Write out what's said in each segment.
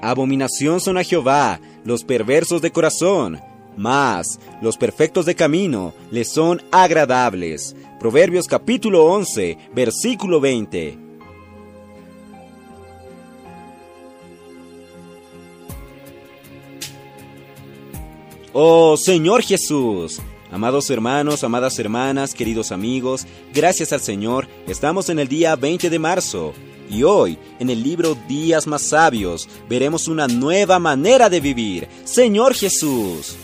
Abominación son a Jehová los perversos de corazón, mas los perfectos de camino les son agradables. Proverbios capítulo 11, versículo 20. Oh Señor Jesús, Amados hermanos, amadas hermanas, queridos amigos, gracias al Señor, estamos en el día 20 de marzo y hoy, en el libro Días más Sabios, veremos una nueva manera de vivir. Señor Jesús.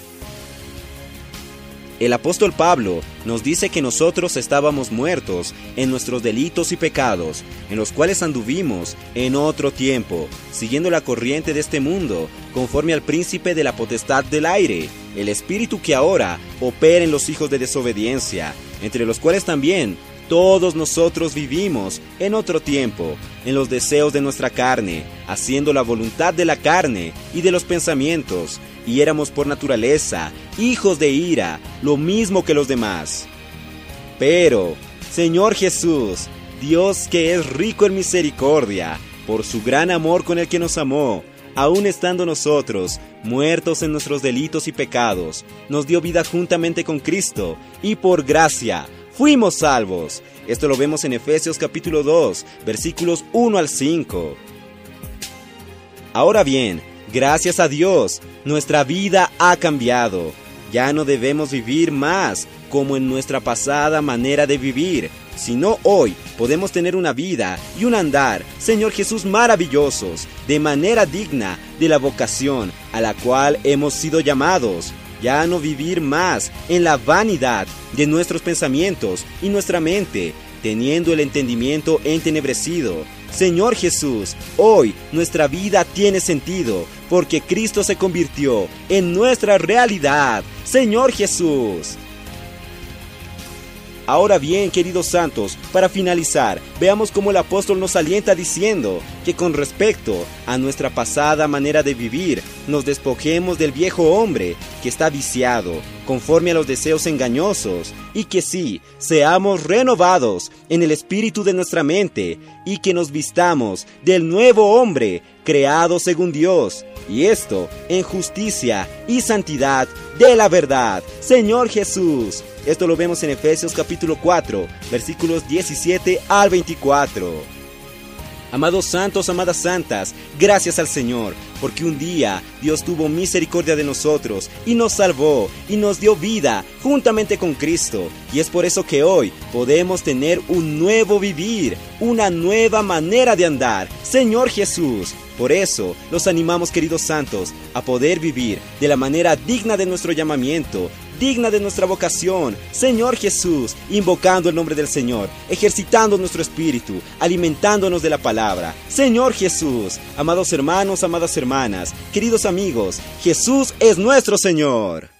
El apóstol Pablo nos dice que nosotros estábamos muertos en nuestros delitos y pecados, en los cuales anduvimos en otro tiempo, siguiendo la corriente de este mundo, conforme al príncipe de la potestad del aire, el espíritu que ahora opera en los hijos de desobediencia, entre los cuales también todos nosotros vivimos en otro tiempo, en los deseos de nuestra carne, haciendo la voluntad de la carne y de los pensamientos, y éramos por naturaleza hijos de ira, lo mismo que los demás. Pero, Señor Jesús, Dios que es rico en misericordia, por su gran amor con el que nos amó, aun estando nosotros muertos en nuestros delitos y pecados, nos dio vida juntamente con Cristo, y por gracia, fuimos salvos. Esto lo vemos en Efesios capítulo 2, versículos 1 al 5. Ahora bien, gracias a Dios, nuestra vida ha cambiado. Ya no debemos vivir más como en nuestra pasada manera de vivir, sino hoy podemos tener una vida y un andar, Señor Jesús, maravillosos, de manera digna de la vocación a la cual hemos sido llamados ya no vivir más en la vanidad de nuestros pensamientos y nuestra mente, teniendo el entendimiento entenebrecido. Señor Jesús, hoy nuestra vida tiene sentido porque Cristo se convirtió en nuestra realidad. Señor Jesús. Ahora bien, queridos santos, para finalizar, veamos cómo el apóstol nos alienta diciendo que con respecto a nuestra pasada manera de vivir, nos despojemos del viejo hombre que está viciado, conforme a los deseos engañosos, y que sí, seamos renovados en el espíritu de nuestra mente, y que nos vistamos del nuevo hombre, creado según Dios, y esto en justicia y santidad de la verdad. Señor Jesús, esto lo vemos en Efesios capítulo 4, versículos 17 al 24. Amados santos, amadas santas, gracias al Señor, porque un día Dios tuvo misericordia de nosotros y nos salvó y nos dio vida juntamente con Cristo. Y es por eso que hoy podemos tener un nuevo vivir, una nueva manera de andar. Señor Jesús, por eso los animamos, queridos santos, a poder vivir de la manera digna de nuestro llamamiento, digna de nuestra vocación, Señor Jesús, invocando el nombre del Señor, ejercitando nuestro espíritu, alimentándonos de la palabra. Señor Jesús, amados hermanos, amadas hermanas, queridos amigos, Jesús es nuestro Señor.